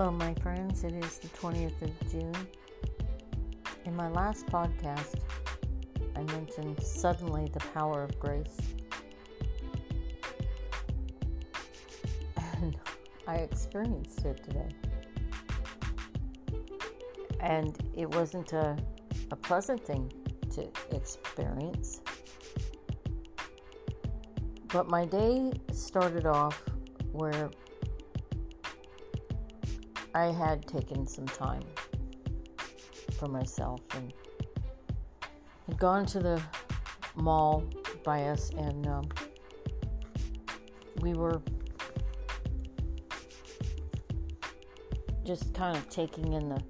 Hello, my friends. It is the 20th of June. In my last podcast, I mentioned suddenly the power of grace. And I experienced it today. And it wasn't a, a pleasant thing to experience. But my day started off where I had taken some time for myself and had gone to the mall by us, and um, we were just kind of taking in the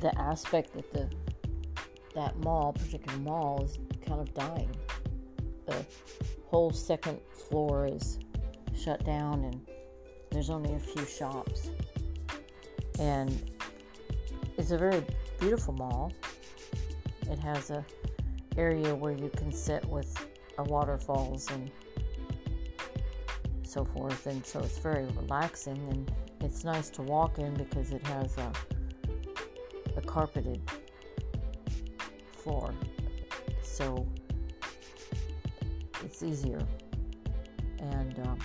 the aspect that the that mall, particular mall, is kind of dying. The whole second floor is shut down, and there's only a few shops and it's a very beautiful mall. It has a area where you can sit with waterfalls and so forth, and so it's very relaxing and it's nice to walk in because it has a, a carpeted floor, so it's easier. And um,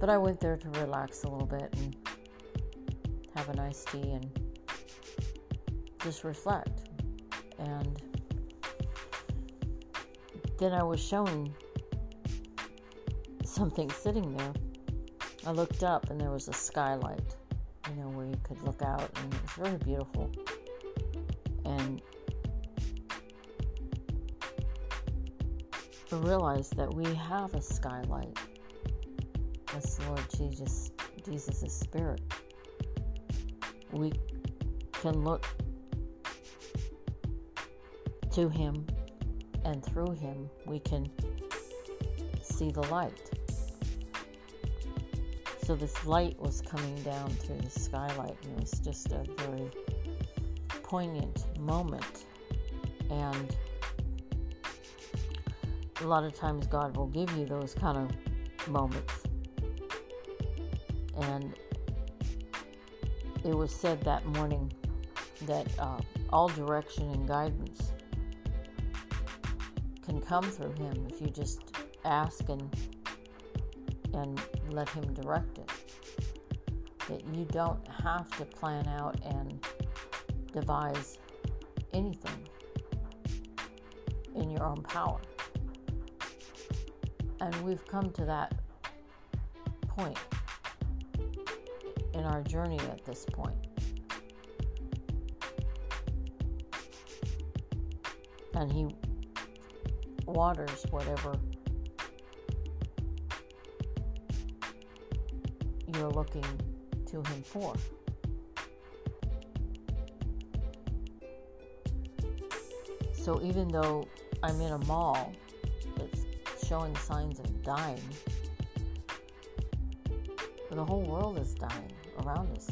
but I went there to relax a little bit and have a nice tea and just reflect. And then I was shown something sitting there. I looked up and there was a skylight, you know, where you could look out, and it was very beautiful. And I realized that we have a skylight. That's Lord Jesus, Jesus' Spirit we can look to Him, and through Him, we can see the light. So, this light was coming down through the skylight, and it was just a very poignant moment. And a lot of times, God will give you those kind of moments. And it was said that morning that uh, all direction and guidance can come through him if you just ask and and let him direct it. That you don't have to plan out and devise anything in your own power. And we've come to that point in our journey at this point. And He waters whatever you're looking to Him for. So even though I'm in a mall that's showing signs of dying, the whole world is dying around us.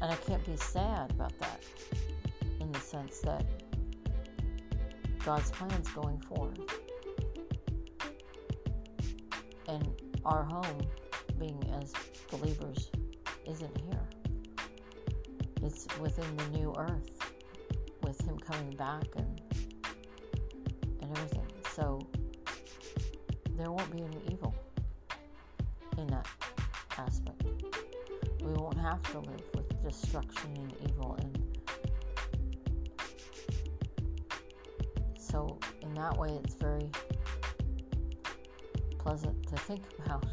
And I can't be sad about that in the sense that God's plan's going forward. And our home, being as believers, isn't here. It's within the new earth with him coming back and and everything. So there won't be any evil in that aspect. We won't have to live with destruction and evil and so in that way it's very pleasant to think about.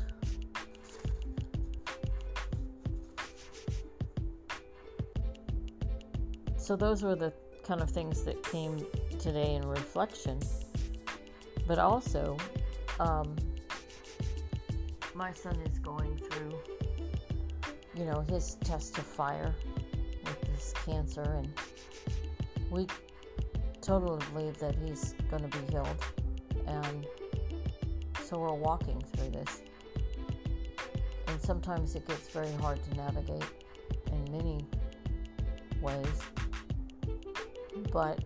So those were the kind of things that came today in reflection. But also, um, my son is going through, you know, his test of fire with this cancer, and we totally believe that he's going to be healed. And so we're walking through this. And sometimes it gets very hard to navigate in many ways But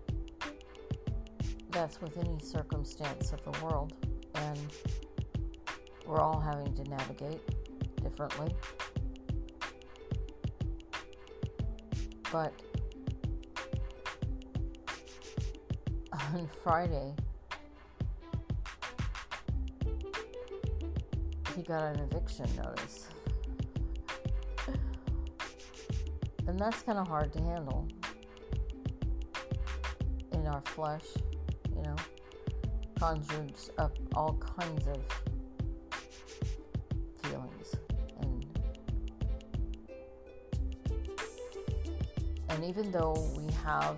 that's with any circumstance of the world, and we're all having to navigate differently. But on Friday, he got an eviction notice. And that's kind of hard to handle our flesh, you know, conjures up all kinds of feelings. And and even though we have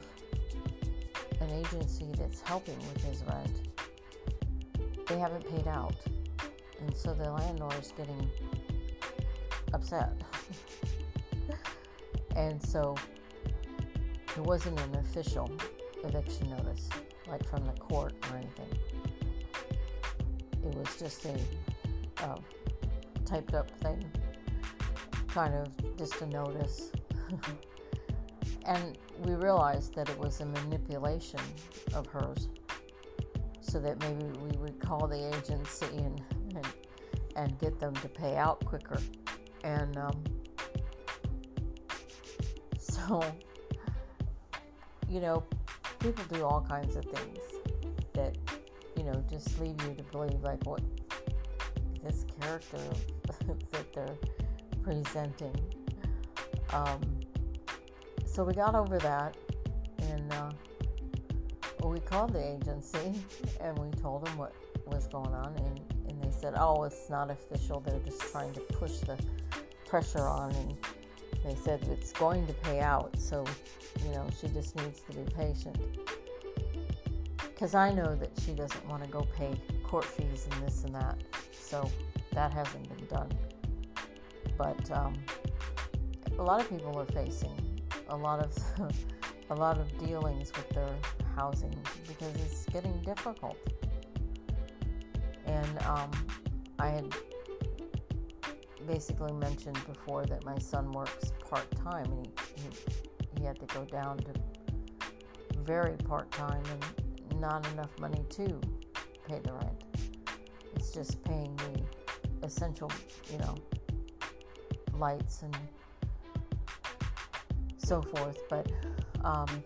an agency that's helping with his rent, they haven't paid out. And so the landlord is getting upset. and so it wasn't an official eviction notice, like from the court or anything. It was just a uh, typed up thing, kind of just a notice. and we realized that it was a manipulation of hers so that maybe we would call the agency and and, and get them to pay out quicker and um, so you know people do all kinds of things that you know just leave you to believe like what this character that they're presenting um, so we got over that, and uh, we called the agency and we told them what was going on, and, and they said, "Oh, it's not official. They're just trying to push the pressure on." And they said it's going to pay out, so you know she just needs to be patient. Because I know that she doesn't want to go pay court fees and this and that, so that hasn't been done. But um, a lot of people are facing a lot of a lot of dealings with their housing because it's getting difficult. And um, I had basically mentioned before that my son works part time and he, he, he had to go down to very part time and not enough money to pay the rent. It's just paying the essential, you know, lights and so forth. But um,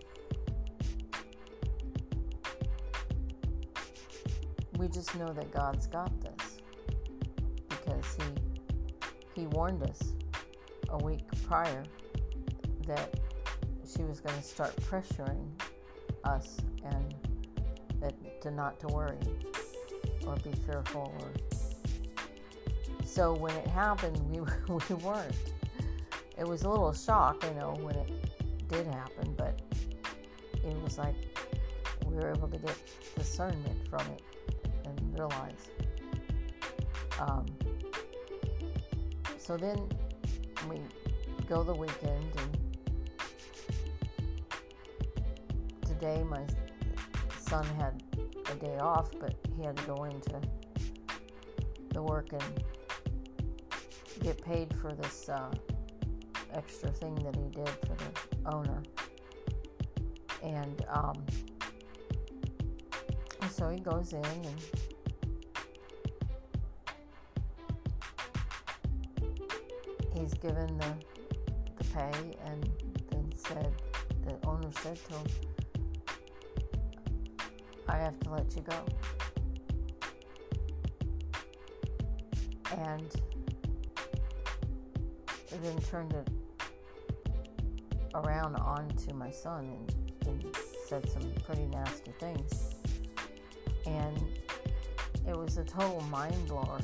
we just know that God's got this He warned us a week prior that she was going to start pressuring us and that to not to worry or be fearful or so when it happened we, we weren't it was a little shock, you know, when it did happen, but it was like we were able to get discernment from it and realize. Um, so then we go the weekend, and today my son had a day off, but he had to go into the work and get paid for this. Uh, extra thing that he did for the owner. And um, so he goes in and he's given the the pay and then said the owner said to him I have to let you go. And then turned it around onto my son and, and said some pretty nasty things. And it was a total mind blower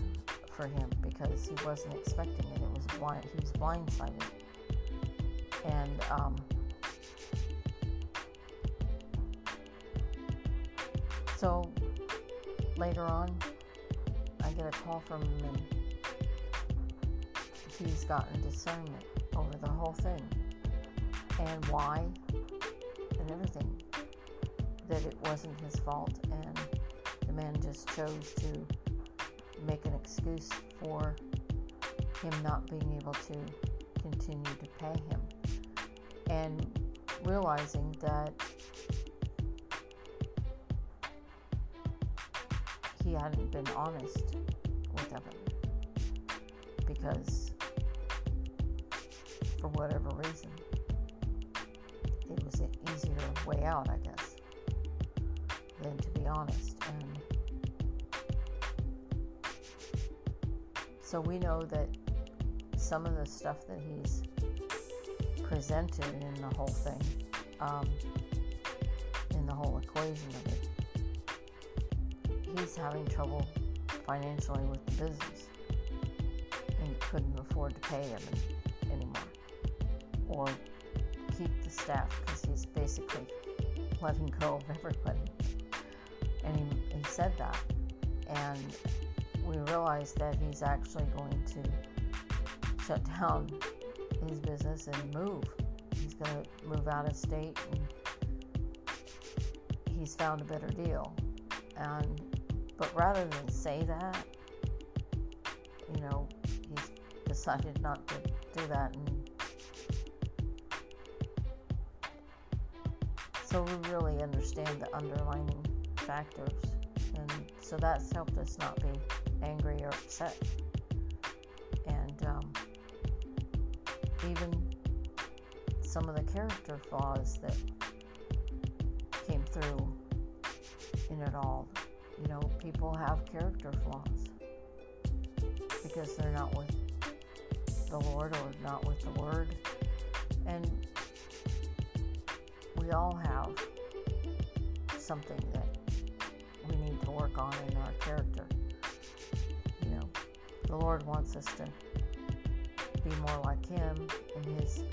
for him because he wasn't expecting it. It was blind. He was blindsided. And um, so later on, I get a call from him, and he's gotten discernment over the whole thing and why and everything. That it wasn't his fault and the man just chose to make an excuse for him not being able to continue to pay him. And realizing that he hadn't been honest with Evan because, for whatever reason, it was an easier way out, I guess, than to be honest. And so we know that some of the stuff that he's presented in the whole thing, um, in the whole equation of it, he's having trouble financially with the business and couldn't afford to pay him anymore or keep the staff because he's basically letting go of everybody. And he, he said that. And we realize that he's actually going to shut down his business and move. He's going to move out of state and he's found a better deal. And but rather than say that, you know, he's decided not to do that and so we really understand the underlining factors and so that's helped us not be angry or upset. And um, even some of the character flaws that came through in it all you know people have character flaws because they're not with the lord or not with the word. And we all have something that we need to work on in our character the lord wants us to be more like him in his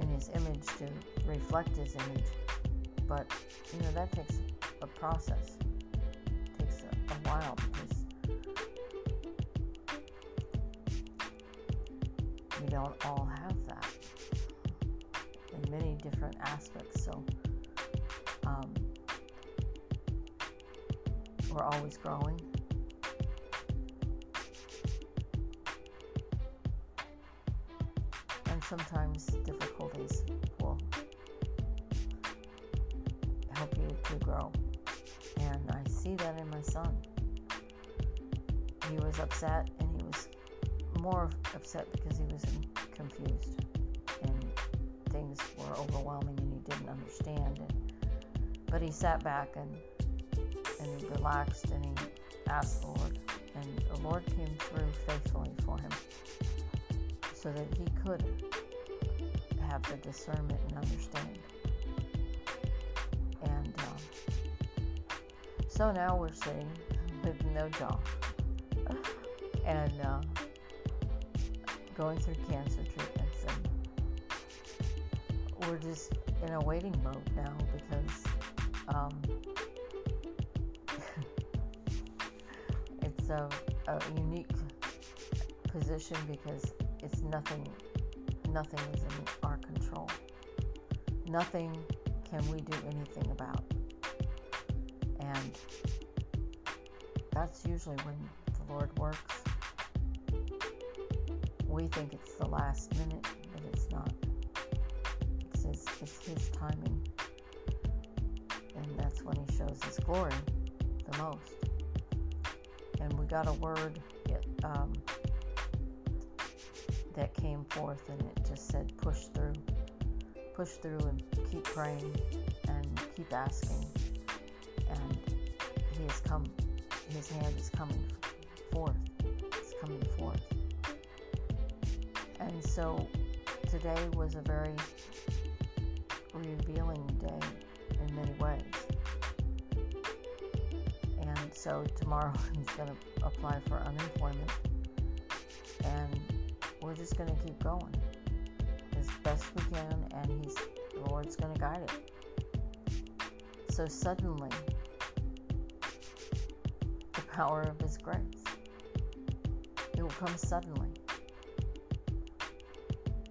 in his image to reflect his image. But you know that takes a process. It takes a, a while because we don't all have that in many different aspects. So um, we're always growing sometimes difficulties will help you to grow. And I see that in my son. He was upset, and he was more upset because he was confused and things were overwhelming and he didn't understand. And, but he sat back and and he relaxed and he asked the Lord, and the Lord came through faithfully for him so that he could have the discernment and understand. And um, so now we're sitting with no job and uh, going through cancer treatments, and we're just in a waiting mode now because. Um, it's a, a unique position because nothing nothing is in our control. Nothing can we do anything about. And that's usually when the lord works. We think it's the last minute but it's not. It's his, it's his timing. And that's when he shows his glory the most. And we got a word um, that came forth and it just said push through. Push through and keep praying and keep asking. And he has come his hand is coming forth it's coming forth. And so today was a very revealing day in many ways. And so tomorrow he's going to apply for unemployment. And just going to keep going as best we can and he's the lord's going to guide it. So suddenly the power of his grace it will come suddenly.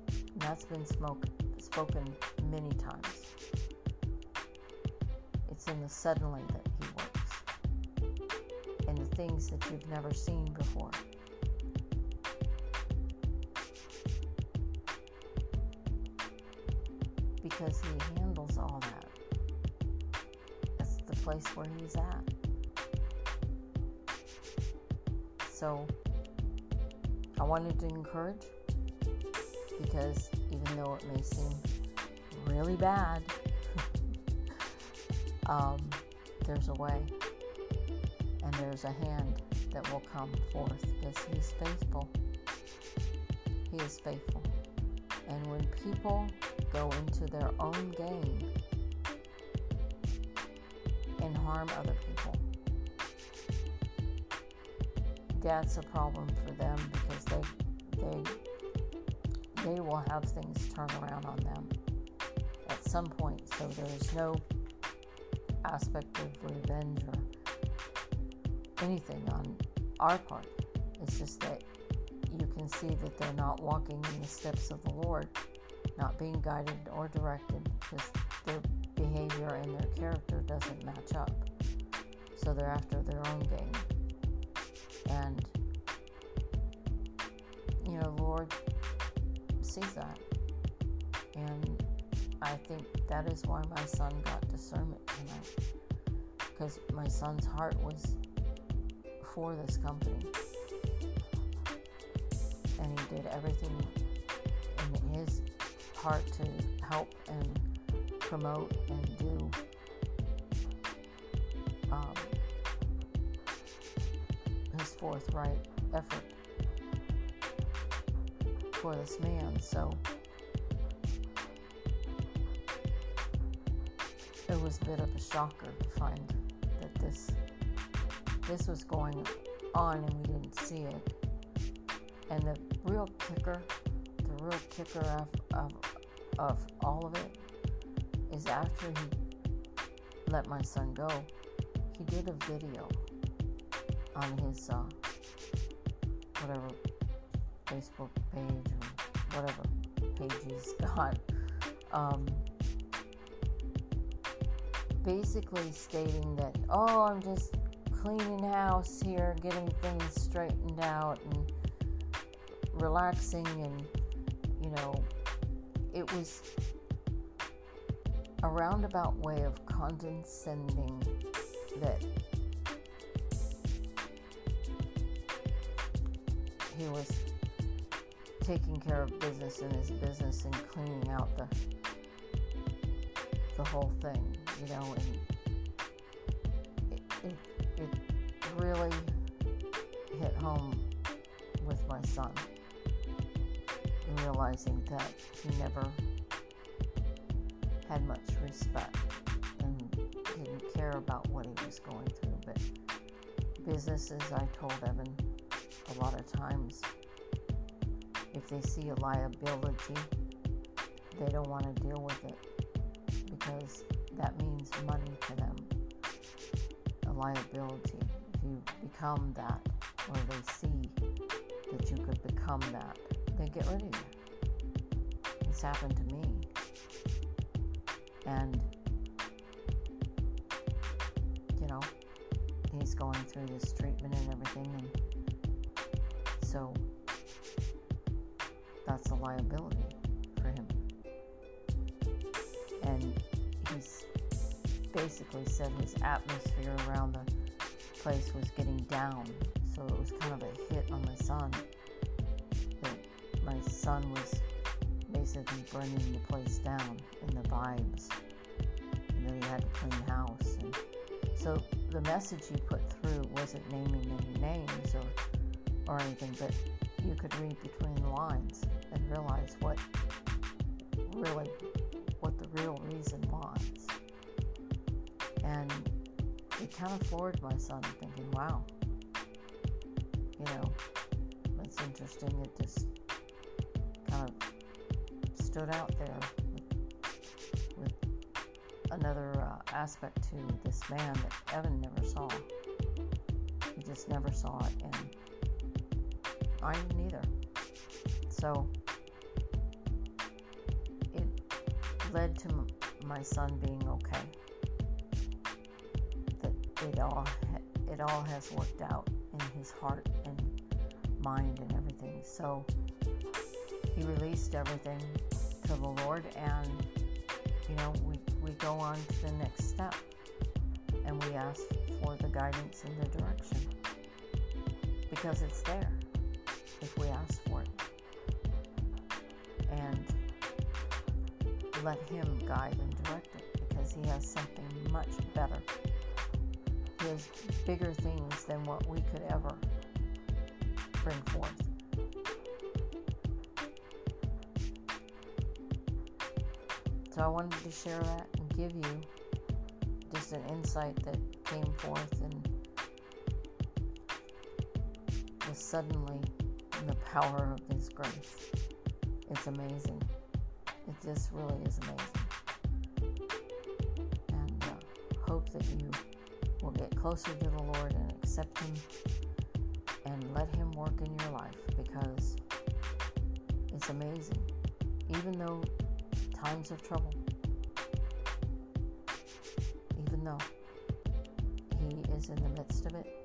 And that's been smoke, spoken many times. It's in the suddenly that he works and the things that you've never seen before because he handles all that. That's the place where he's at. So I wanted to encourage because even though it may seem really bad, um, there's a way and there's a hand that will come forth because He's faithful. He is faithful. And when people go into their own gain and harm other people, that's a problem for them because they they they will have things turn around on them at some point. So there's no aspect of revenge or anything on our part. It's just that you can see that they're not walking in the steps of the Lord, not being guided or directed because their behavior and their character doesn't match up. So they're after their own gain. And, you know, Lord sees that. And I think that is why my son got discernment tonight. Because my son's heart was for this company. And he did everything heart to help and promote and do um, his forthright effort for this man. So it was a bit of a shocker to find that this this was going on and we didn't see it. And the real kicker, the real kicker of, of, of all of it is after he let my son go, he did a video on his uh, whatever Facebook page or whatever page he's got. Um, basically stating that, oh, I'm just cleaning house here, getting things straightened out and relaxing and you know it was a roundabout way of condescending that he was taking care of business in his business and cleaning out the the whole thing, you know, and it, it, it really hit home with my son realizing that he never had much respect and didn't care about what he was going through. But businesses, I told Evan a lot of times, if they see a liability, they don't want to deal with it because that means money to them. A liability. If you become that, or they see that you could become that, they get rid of you. This happened to me. And, you know, he's going through this treatment and everything. And so that's a liability for him. And he's basically said his atmosphere around the place was getting down. So it was kind of a hit on my son. That my son was basically burning the place down in the vibes. And then he had to clean house. And so the message he put through wasn't naming any names or, or anything, but you could read between the lines and realize what really what the real reason was. And it kind of floored my son thinking, wow, you know, that's interesting. It just kind of stood out there with, another uh, aspect to this man that Evan never saw. He just never saw it, and I didn't either. So it led to m- my son being okay. That it all ha- it all has worked out in his heart and mind and everything. So he released everything to the Lord, and you know we we go on to the next step, and we ask for the guidance and the direction because it's there if we ask for it. And let Him guide and direct it because He has something much better. He has bigger things than what we could ever bring forth. So I wanted to share that and give you just an insight that came forth and was suddenly in the power of His grace. It's amazing. It just really is amazing. And uh, hope that you will get closer to the Lord and accept Him and let Him work in your life because it's amazing. Even though times of trouble, even though He is in the midst of it.